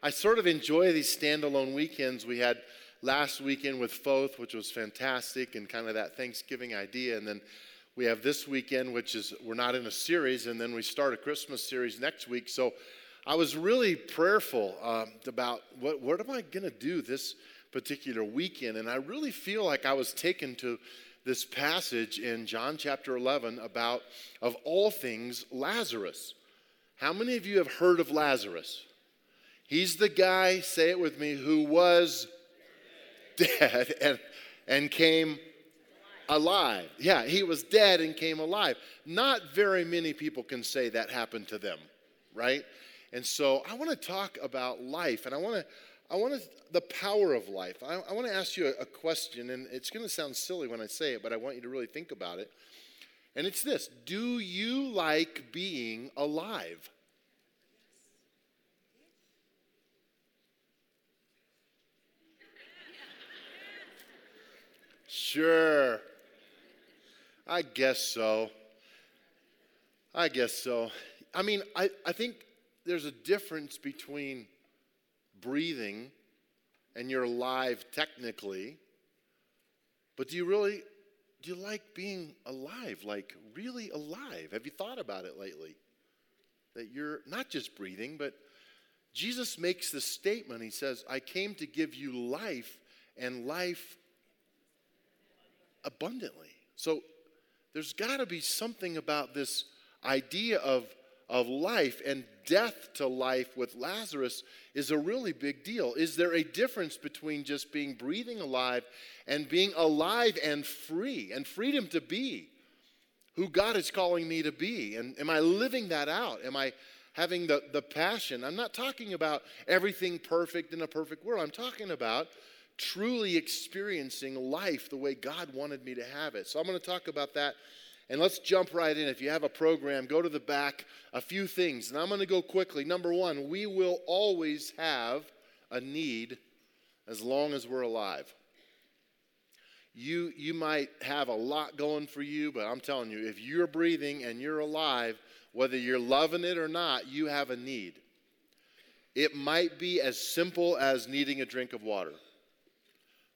I sort of enjoy these standalone weekends. We had last weekend with Foth, which was fantastic, and kind of that Thanksgiving idea. And then we have this weekend, which is we're not in a series, and then we start a Christmas series next week. So I was really prayerful um, about what, what am I going to do this particular weekend. And I really feel like I was taken to this passage in John chapter 11 about, of all things, Lazarus. How many of you have heard of Lazarus? He's the guy, say it with me, who was dead and, and came alive. Yeah, he was dead and came alive. Not very many people can say that happened to them, right? And so I want to talk about life, and I want to, I want to, the power of life. I, I want to ask you a, a question, and it's going to sound silly when I say it, but I want you to really think about it. And it's this Do you like being alive? Sure. I guess so. I guess so. I mean, I, I think there's a difference between breathing and you're alive technically, but do you really do you like being alive, like really alive? Have you thought about it lately? That you're not just breathing, but Jesus makes the statement. He says, I came to give you life and life abundantly. So there's got to be something about this idea of, of life and death to life with Lazarus is a really big deal. Is there a difference between just being breathing alive and being alive and free and freedom to be who God is calling me to be? And am I living that out? Am I having the, the passion? I'm not talking about everything perfect in a perfect world. I'm talking about truly experiencing life the way God wanted me to have it. So I'm going to talk about that. And let's jump right in. If you have a program, go to the back. A few things. And I'm going to go quickly. Number one, we will always have a need as long as we're alive. You, you might have a lot going for you, but I'm telling you, if you're breathing and you're alive, whether you're loving it or not, you have a need. It might be as simple as needing a drink of water.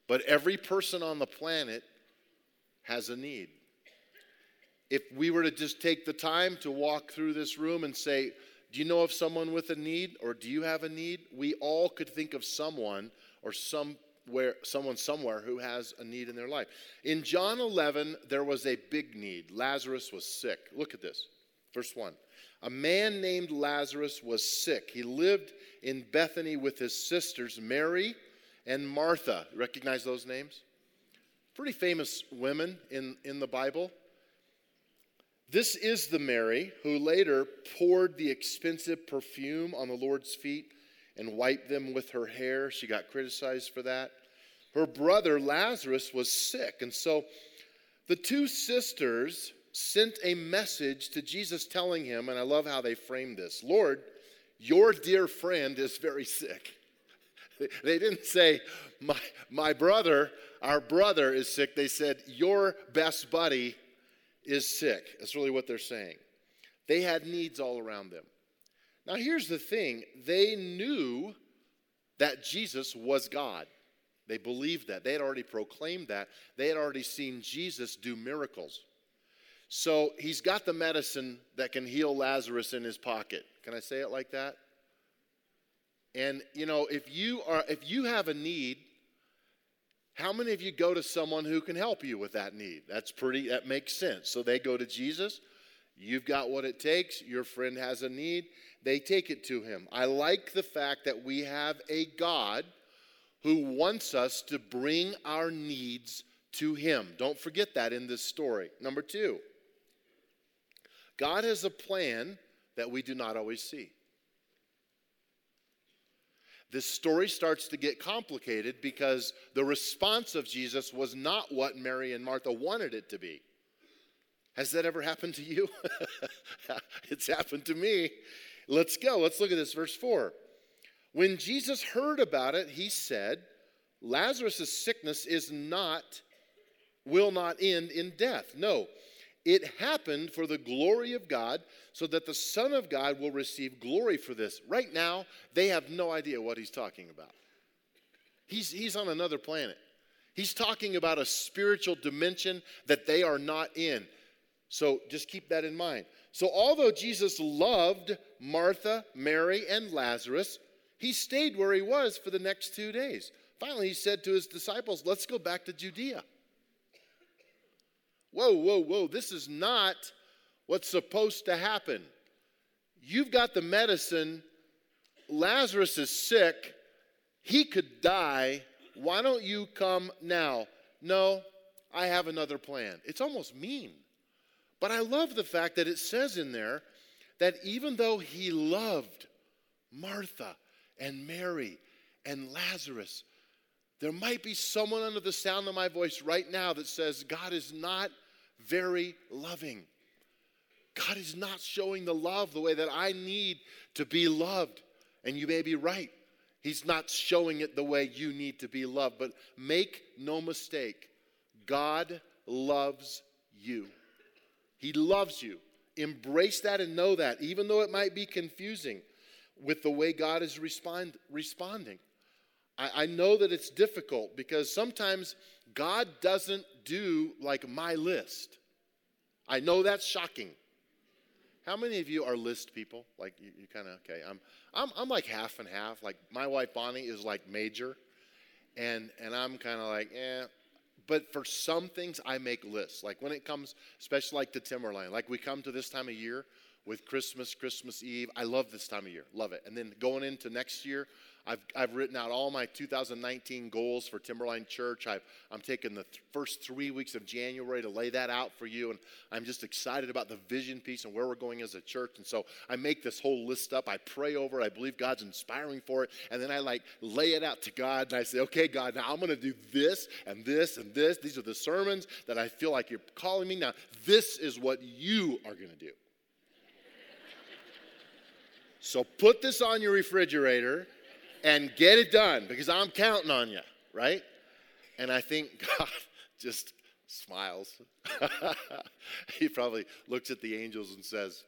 But every person on the planet has a need. If we were to just take the time to walk through this room and say, Do you know of someone with a need or do you have a need? We all could think of someone or somewhere, someone somewhere who has a need in their life. In John 11, there was a big need. Lazarus was sick. Look at this. Verse 1. A man named Lazarus was sick. He lived in Bethany with his sisters, Mary and Martha. Recognize those names? Pretty famous women in, in the Bible. This is the Mary who later poured the expensive perfume on the Lord's feet and wiped them with her hair. She got criticized for that. Her brother Lazarus was sick, and so the two sisters sent a message to Jesus telling him, and I love how they framed this Lord, your dear friend is very sick. They didn't say, my, my brother, our brother is sick. They said, Your best buddy is sick. That's really what they're saying. They had needs all around them. Now, here's the thing they knew that Jesus was God. They believed that. They had already proclaimed that. They had already seen Jesus do miracles. So he's got the medicine that can heal Lazarus in his pocket. Can I say it like that? And you know, if you are if you have a need, how many of you go to someone who can help you with that need? That's pretty that makes sense. So they go to Jesus. You've got what it takes. Your friend has a need. They take it to him. I like the fact that we have a God who wants us to bring our needs to him. Don't forget that in this story. Number 2. God has a plan that we do not always see this story starts to get complicated because the response of Jesus was not what Mary and Martha wanted it to be. Has that ever happened to you? it's happened to me. Let's go. Let's look at this, verse 4. When Jesus heard about it, he said, Lazarus' sickness is not, will not end in death. No, It happened for the glory of God, so that the Son of God will receive glory for this. Right now, they have no idea what he's talking about. He's, he's on another planet. He's talking about a spiritual dimension that they are not in. So just keep that in mind. So, although Jesus loved Martha, Mary, and Lazarus, he stayed where he was for the next two days. Finally, he said to his disciples, Let's go back to Judea. Whoa, whoa, whoa. This is not what's supposed to happen. You've got the medicine. Lazarus is sick. He could die. Why don't you come now? No, I have another plan. It's almost mean. But I love the fact that it says in there that even though he loved Martha and Mary and Lazarus, there might be someone under the sound of my voice right now that says, God is not very loving. God is not showing the love the way that I need to be loved. And you may be right. He's not showing it the way you need to be loved. But make no mistake, God loves you. He loves you. Embrace that and know that, even though it might be confusing with the way God is respond, responding. I, I know that it's difficult because sometimes God doesn't do like my list. I know that's shocking. How many of you are list people? Like you, you kind of okay. I'm, I'm I'm like half and half. Like my wife Bonnie is like major, and and I'm kind of like eh but for some things, I make lists. Like when it comes, especially like to Timberline, like we come to this time of year with Christmas, Christmas Eve. I love this time of year, love it. And then going into next year, I've, I've written out all my 2019 goals for Timberline Church. i am taking the th- first three weeks of January to lay that out for you. And I'm just excited about the vision piece and where we're going as a church. And so I make this whole list up. I pray over it. I believe God's inspiring for it. And then I like lay it out to God. And I say, okay, God, now I'm going to do this and this and this. These are the sermons that I feel like you're calling me. Now, this is what you are going to do. So put this on your refrigerator and get it done because I'm counting on you, right? And I think God just smiles. he probably looks at the angels and says,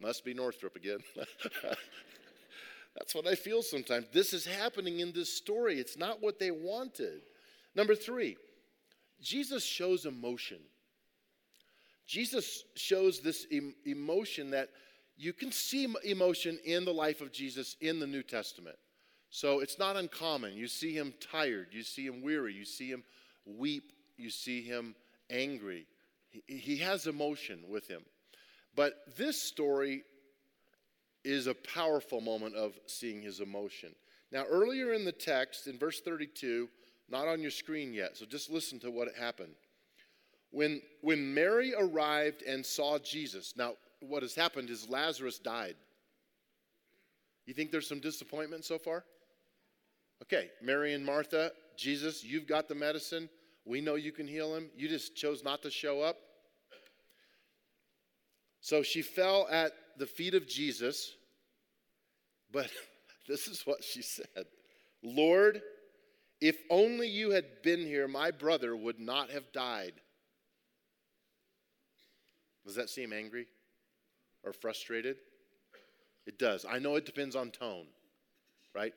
Must be Northrop again. That's what I feel sometimes. This is happening in this story. It's not what they wanted. Number three, Jesus shows emotion. Jesus shows this em- emotion that you can see emotion in the life of Jesus in the New Testament. So it's not uncommon. You see him tired, you see him weary, you see him weep, you see him angry. He, he has emotion with him. But this story is a powerful moment of seeing his emotion. Now, earlier in the text, in verse 32, not on your screen yet, so just listen to what happened. When, when Mary arrived and saw Jesus, now what has happened is Lazarus died. You think there's some disappointment so far? Okay, Mary and Martha, Jesus, you've got the medicine. We know you can heal him. You just chose not to show up. So she fell at the feet of Jesus, but this is what she said Lord, if only you had been here, my brother would not have died. Does that seem angry or frustrated? It does. I know it depends on tone, right?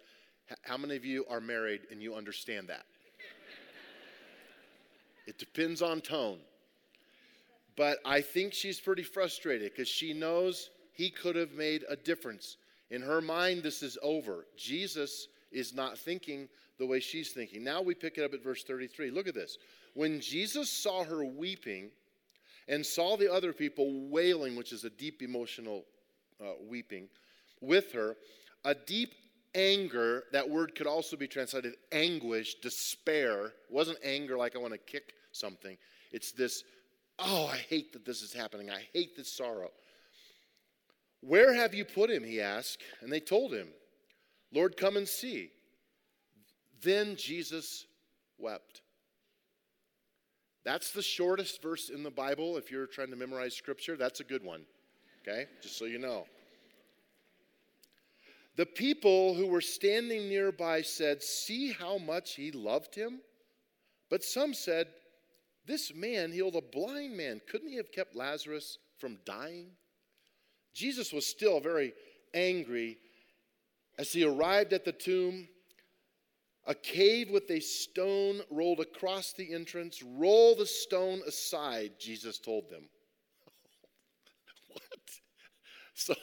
How many of you are married and you understand that? it depends on tone. But I think she's pretty frustrated because she knows he could have made a difference. In her mind, this is over. Jesus is not thinking the way she's thinking. Now we pick it up at verse 33. Look at this. When Jesus saw her weeping and saw the other people wailing, which is a deep emotional uh, weeping, with her, a deep anger, that word could also be translated anguish, despair. It wasn't anger like I want to kick something. It's this, oh, I hate that this is happening. I hate this sorrow. Where have you put him? He asked. And they told him, Lord, come and see. Then Jesus wept. That's the shortest verse in the Bible. If you're trying to memorize scripture, that's a good one. Okay? Just so you know. The people who were standing nearby said, See how much he loved him? But some said, This man healed a blind man. Couldn't he have kept Lazarus from dying? Jesus was still very angry as he arrived at the tomb. A cave with a stone rolled across the entrance. Roll the stone aside, Jesus told them. what? So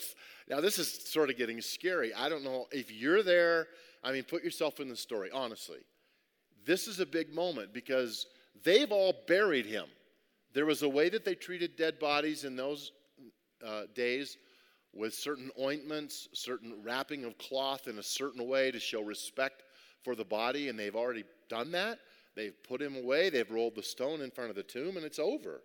now this is sort of getting scary. I don't know if you're there. I mean, put yourself in the story, honestly. This is a big moment because they've all buried him. There was a way that they treated dead bodies in those uh, days with certain ointments, certain wrapping of cloth in a certain way to show respect for the body, and they've already done that. They've put him away, they've rolled the stone in front of the tomb, and it's over.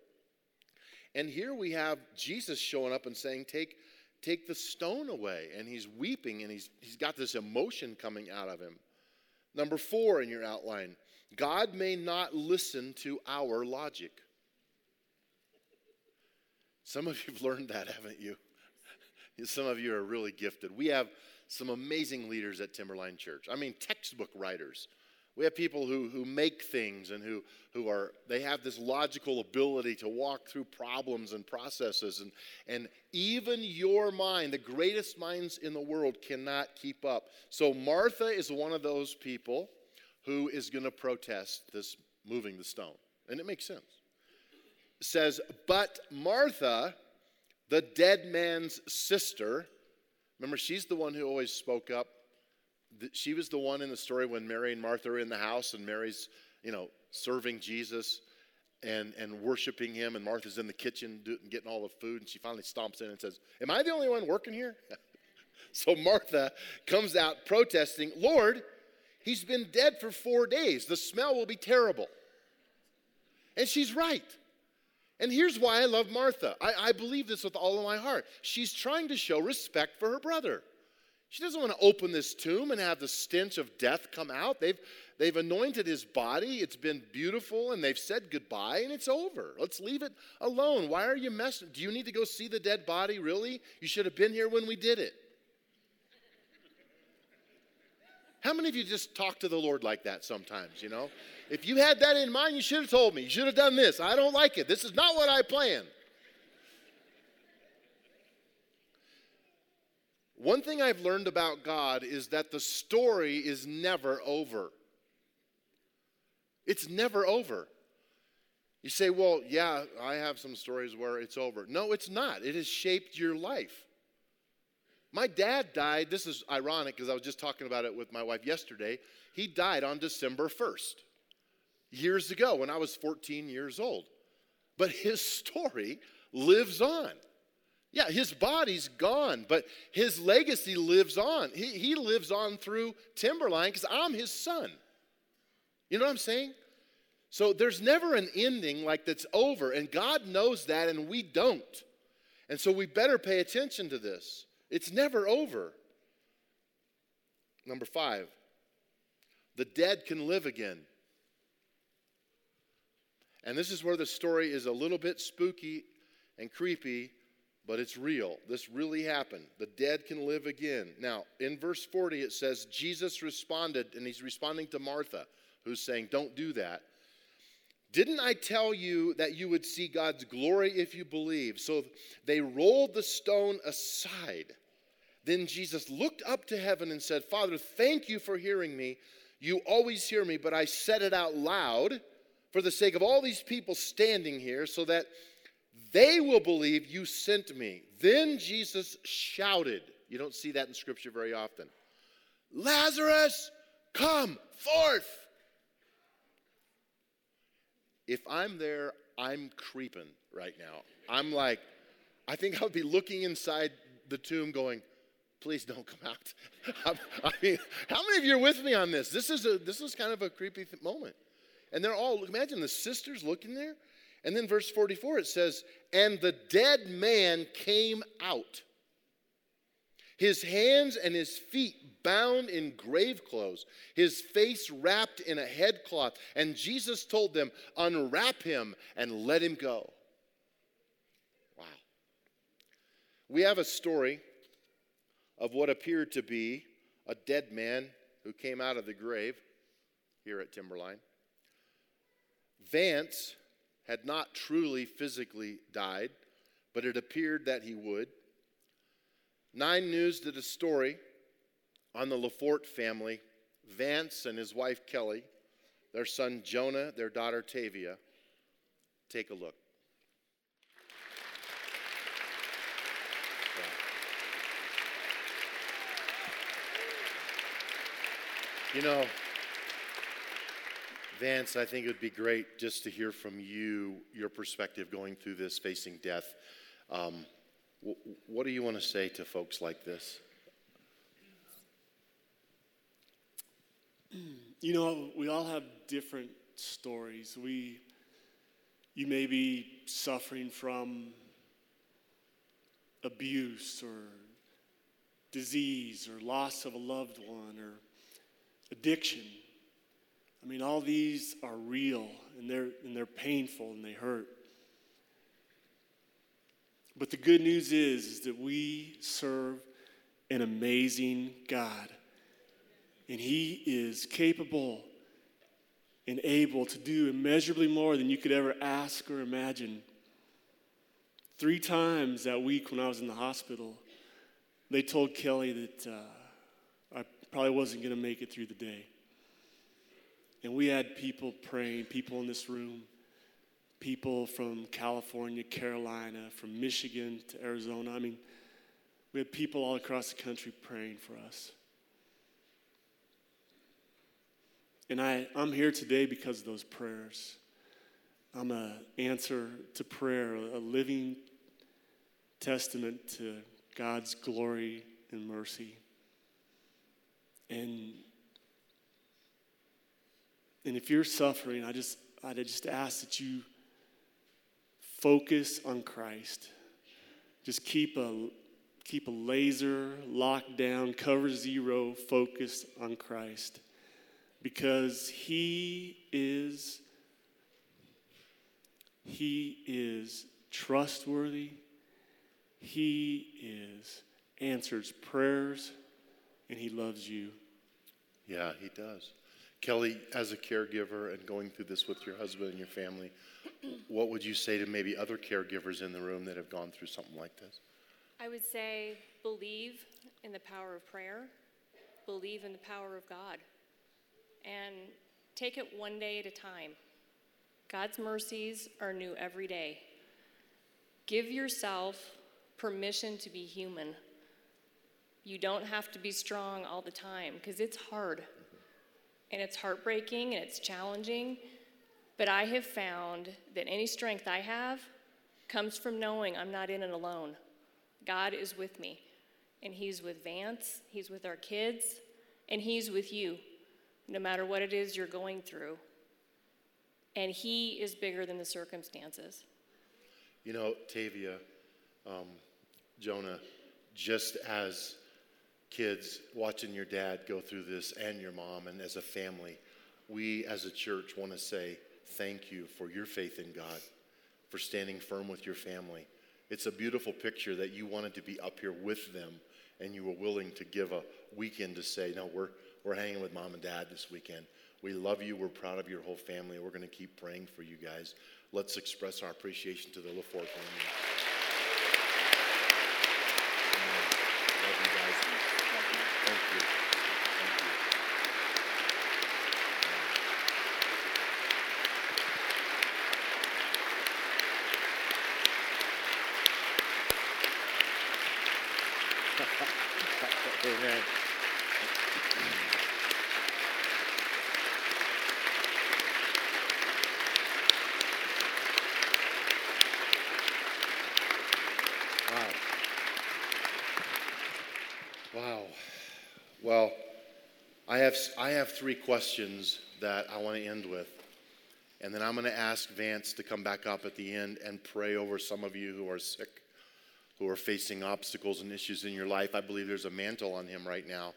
And here we have Jesus showing up and saying, Take, take the stone away. And he's weeping and he's, he's got this emotion coming out of him. Number four in your outline God may not listen to our logic. Some of you have learned that, haven't you? Some of you are really gifted. We have some amazing leaders at Timberline Church. I mean, textbook writers. We have people who, who make things and who, who are, they have this logical ability to walk through problems and processes. And, and even your mind, the greatest minds in the world, cannot keep up. So Martha is one of those people who is going to protest this moving the stone. And it makes sense. It says, But Martha, the dead man's sister, remember, she's the one who always spoke up. She was the one in the story when Mary and Martha are in the house and Mary's, you know, serving Jesus and, and worshiping him, and Martha's in the kitchen doing, getting all the food, and she finally stomps in and says, Am I the only one working here? so Martha comes out protesting, Lord, he's been dead for four days. The smell will be terrible. And she's right. And here's why I love Martha. I, I, believe this with all of my heart. She's trying to show respect for her brother. She doesn't want to open this tomb and have the stench of death come out. They've, they've anointed his body. It's been beautiful, and they've said goodbye, and it's over. Let's leave it alone. Why are you messing? Do you need to go see the dead body? Really? You should have been here when we did it. How many of you just talk to the Lord like that sometimes, you know? If you had that in mind, you should have told me. You should have done this. I don't like it. This is not what I planned. One thing I've learned about God is that the story is never over. It's never over. You say, well, yeah, I have some stories where it's over. No, it's not. It has shaped your life. My dad died. This is ironic because I was just talking about it with my wife yesterday. He died on December 1st years ago when I was 14 years old. But his story lives on. Yeah, his body's gone, but his legacy lives on. He, he lives on through Timberline because I'm his son. You know what I'm saying? So there's never an ending like that's over, and God knows that, and we don't. And so we better pay attention to this. It's never over. Number five, the dead can live again. And this is where the story is a little bit spooky and creepy, but it's real. This really happened. The dead can live again. Now, in verse 40, it says, Jesus responded, and he's responding to Martha, who's saying, Don't do that. Didn't I tell you that you would see God's glory if you believe? So they rolled the stone aside. Then Jesus looked up to heaven and said, Father, thank you for hearing me. You always hear me, but I said it out loud for the sake of all these people standing here, so that they will believe you sent me. Then Jesus shouted. You don't see that in Scripture very often Lazarus, come forth. If I'm there, I'm creeping right now. I'm like, I think I'll be looking inside the tomb going, please don't come out. I mean, how many of you are with me on this? This is, a, this is kind of a creepy moment. And they're all, imagine the sisters looking there. And then verse 44, it says, And the dead man came out, his hands and his feet bound in grave clothes, his face wrapped in a headcloth. And Jesus told them, Unwrap him and let him go. Wow. We have a story of what appeared to be a dead man who came out of the grave here at Timberline. Vance had not truly physically died, but it appeared that he would. Nine News did a story on the LaForte family, Vance and his wife Kelly, their son Jonah, their daughter Tavia. Take a look. You know, Vance, I think it would be great just to hear from you, your perspective going through this, facing death. Um, w- what do you want to say to folks like this? You know, we all have different stories. We, you may be suffering from abuse or disease or loss of a loved one or addiction. I mean, all these are real and they're, and they're painful and they hurt. But the good news is, is that we serve an amazing God. And He is capable and able to do immeasurably more than you could ever ask or imagine. Three times that week when I was in the hospital, they told Kelly that uh, I probably wasn't going to make it through the day. And we had people praying, people in this room, people from California, Carolina, from Michigan to Arizona. I mean, we had people all across the country praying for us. And I, I'm here today because of those prayers. I'm an answer to prayer, a living testament to God's glory and mercy. And, and if you're suffering, I just, I just ask that you focus on Christ. Just keep a, keep a laser locked down, cover zero focus on Christ because he is he is trustworthy he is answers prayers and he loves you Yeah, he does. Kelly, as a caregiver and going through this with your husband and your family, what would you say to maybe other caregivers in the room that have gone through something like this? I would say believe in the power of prayer, believe in the power of God, and take it one day at a time. God's mercies are new every day. Give yourself permission to be human. You don't have to be strong all the time because it's hard and it's heartbreaking and it's challenging. But I have found that any strength I have comes from knowing I'm not in it alone. God is with me, and He's with Vance, He's with our kids, and He's with you, no matter what it is you're going through. And He is bigger than the circumstances. You know, Tavia, um, Jonah, just as kids watching your dad go through this and your mom, and as a family, we as a church want to say thank you for your faith in God, for standing firm with your family. It's a beautiful picture that you wanted to be up here with them and you were willing to give a weekend to say, No, we're, we're hanging with mom and dad this weekend. We love you. We're proud of your whole family. We're going to keep praying for you guys. Let's express our appreciation to the LaForte family. Mm, Love you guys. Thank you. Thank you. Amen. Wow. Wow. Well, I have, I have three questions that I want to end with. And then I'm going to ask Vance to come back up at the end and pray over some of you who are sick, who are facing obstacles and issues in your life. I believe there's a mantle on him right now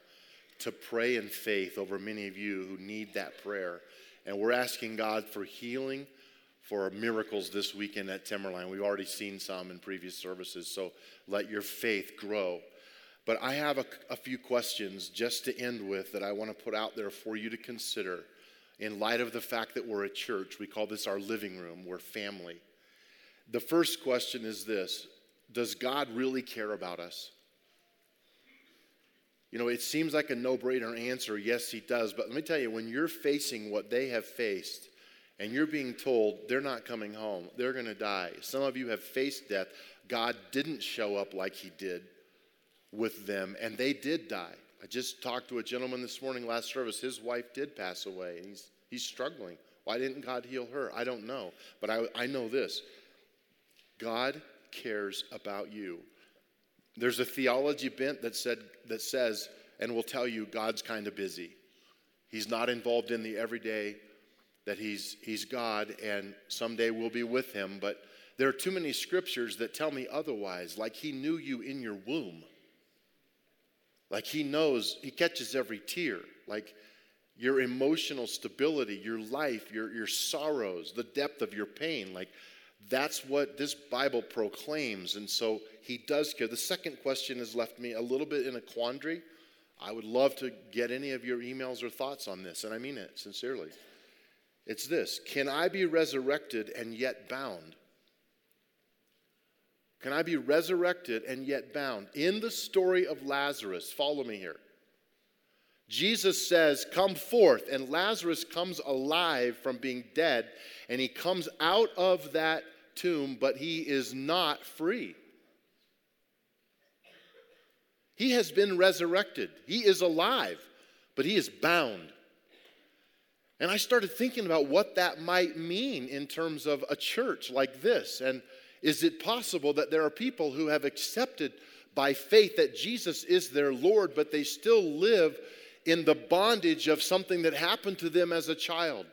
to pray in faith over many of you who need that prayer. And we're asking God for healing, for miracles this weekend at Timberline. We've already seen some in previous services, so let your faith grow. But I have a, a few questions just to end with that I want to put out there for you to consider. in light of the fact that we're a church. We call this our living room, we're family. The first question is this Does God really care about us? You know, it seems like a no brainer answer. Yes, He does. But let me tell you, when you're facing what they have faced and you're being told they're not coming home, they're going to die. Some of you have faced death. God didn't show up like He did with them, and they did die. I just talked to a gentleman this morning, last service. His wife did pass away, and he's, he's struggling. Why didn't God heal her? I don't know. But I, I know this God cares about you. There's a theology bent that, said, that says, and will tell you, God's kind of busy. He's not involved in the everyday, that he's, he's God, and someday we'll be with him. But there are too many scriptures that tell me otherwise, like he knew you in your womb. Like he knows, he catches every tear. Like your emotional stability, your life, your, your sorrows, the depth of your pain. Like that's what this Bible proclaims. And so he does care. The second question has left me a little bit in a quandary. I would love to get any of your emails or thoughts on this, and I mean it sincerely. It's this Can I be resurrected and yet bound? Can I be resurrected and yet bound? In the story of Lazarus, follow me here. Jesus says, Come forth, and Lazarus comes alive from being dead, and he comes out of that tomb, but he is not free. He has been resurrected, he is alive, but he is bound. And I started thinking about what that might mean in terms of a church like this. And is it possible that there are people who have accepted by faith that Jesus is their Lord, but they still live in the bondage of something that happened to them as a child?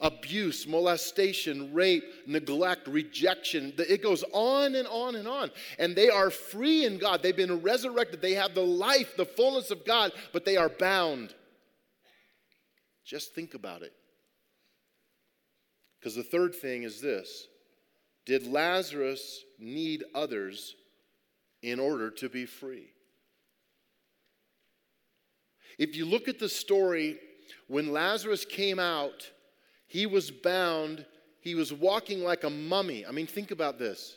Abuse, molestation, rape, neglect, rejection. It goes on and on and on. And they are free in God. They've been resurrected. They have the life, the fullness of God, but they are bound. Just think about it. Because the third thing is this did Lazarus need others in order to be free? If you look at the story, when Lazarus came out, he was bound, he was walking like a mummy. I mean, think about this.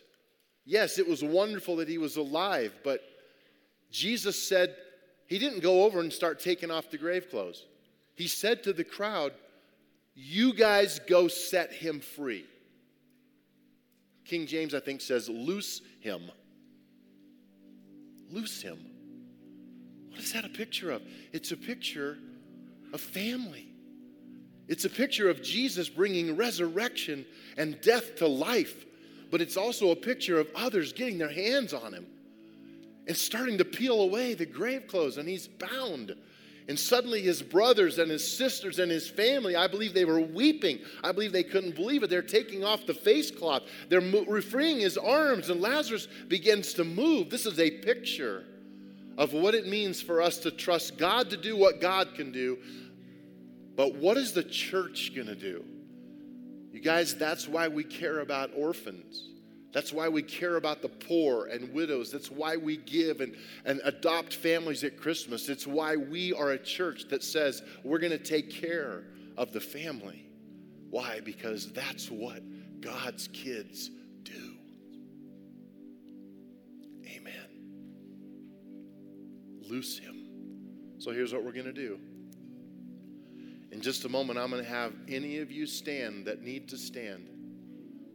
Yes, it was wonderful that he was alive, but Jesus said he didn't go over and start taking off the grave clothes. He said to the crowd, You guys go set him free. King James, I think, says, loose him. Loose him. What is that a picture of? It's a picture of family. It's a picture of Jesus bringing resurrection and death to life, but it's also a picture of others getting their hands on him and starting to peel away the grave clothes, and he's bound and suddenly his brothers and his sisters and his family, I believe they were weeping. I believe they couldn't believe it. They're taking off the face cloth, they're mo- freeing his arms, and Lazarus begins to move. This is a picture of what it means for us to trust God to do what God can do. But what is the church going to do? You guys, that's why we care about orphans. That's why we care about the poor and widows. That's why we give and, and adopt families at Christmas. It's why we are a church that says we're going to take care of the family. Why? Because that's what God's kids Loose him. So here's what we're going to do. In just a moment, I'm going to have any of you stand that need to stand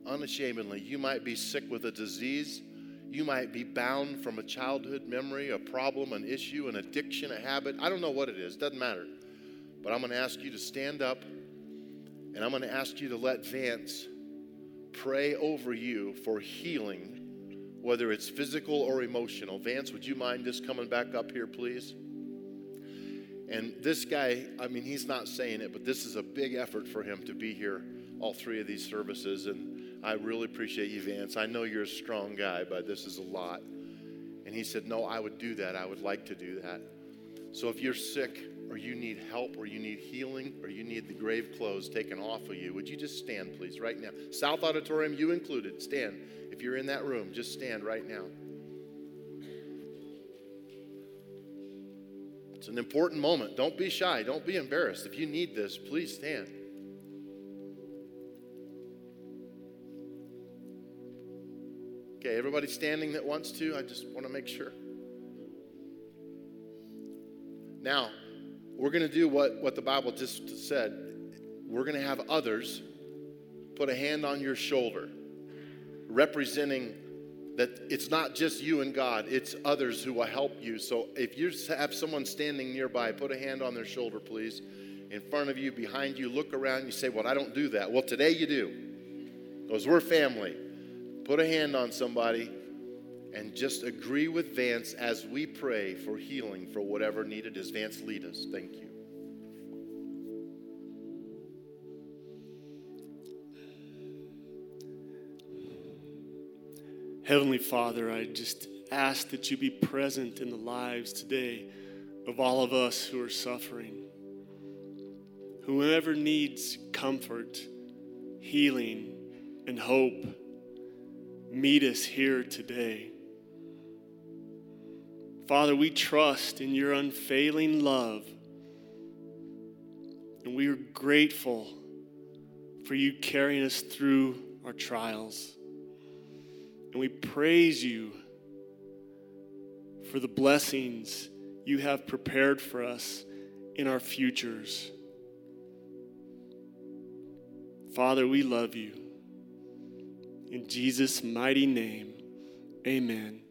unashamedly. You might be sick with a disease. You might be bound from a childhood memory, a problem, an issue, an addiction, a habit. I don't know what it is, doesn't matter. But I'm going to ask you to stand up and I'm going to ask you to let Vance pray over you for healing, whether it's physical or emotional. Vance, would you mind just coming back up here, please? And this guy, I mean, he's not saying it, but this is a big effort for him to be here all three of these services. And I really appreciate you, Vance. I know you're a strong guy, but this is a lot. And he said, No, I would do that. I would like to do that. So if you're sick or you need help, or you need healing, or you need the grave clothes taken off of you, would you just stand, please, right now? South Auditorium, you included, stand. If you're in that room, just stand right now. It's an important moment. Don't be shy. Don't be embarrassed. If you need this, please stand. Okay, everybody standing that wants to, I just want to make sure. Now, we're going to do what, what the Bible just said. We're going to have others put a hand on your shoulder, representing that it's not just you and God, it's others who will help you. So if you have someone standing nearby, put a hand on their shoulder, please. In front of you, behind you, look around, you say, Well, I don't do that. Well, today you do. Because we're family. Put a hand on somebody and just agree with Vance as we pray for healing for whatever needed is. Vance, lead us. Thank you. Heavenly Father, I just ask that you be present in the lives today of all of us who are suffering. Whoever needs comfort, healing, and hope, meet us here today. Father, we trust in your unfailing love, and we are grateful for you carrying us through our trials. And we praise you for the blessings you have prepared for us in our futures. Father, we love you. In Jesus' mighty name, amen.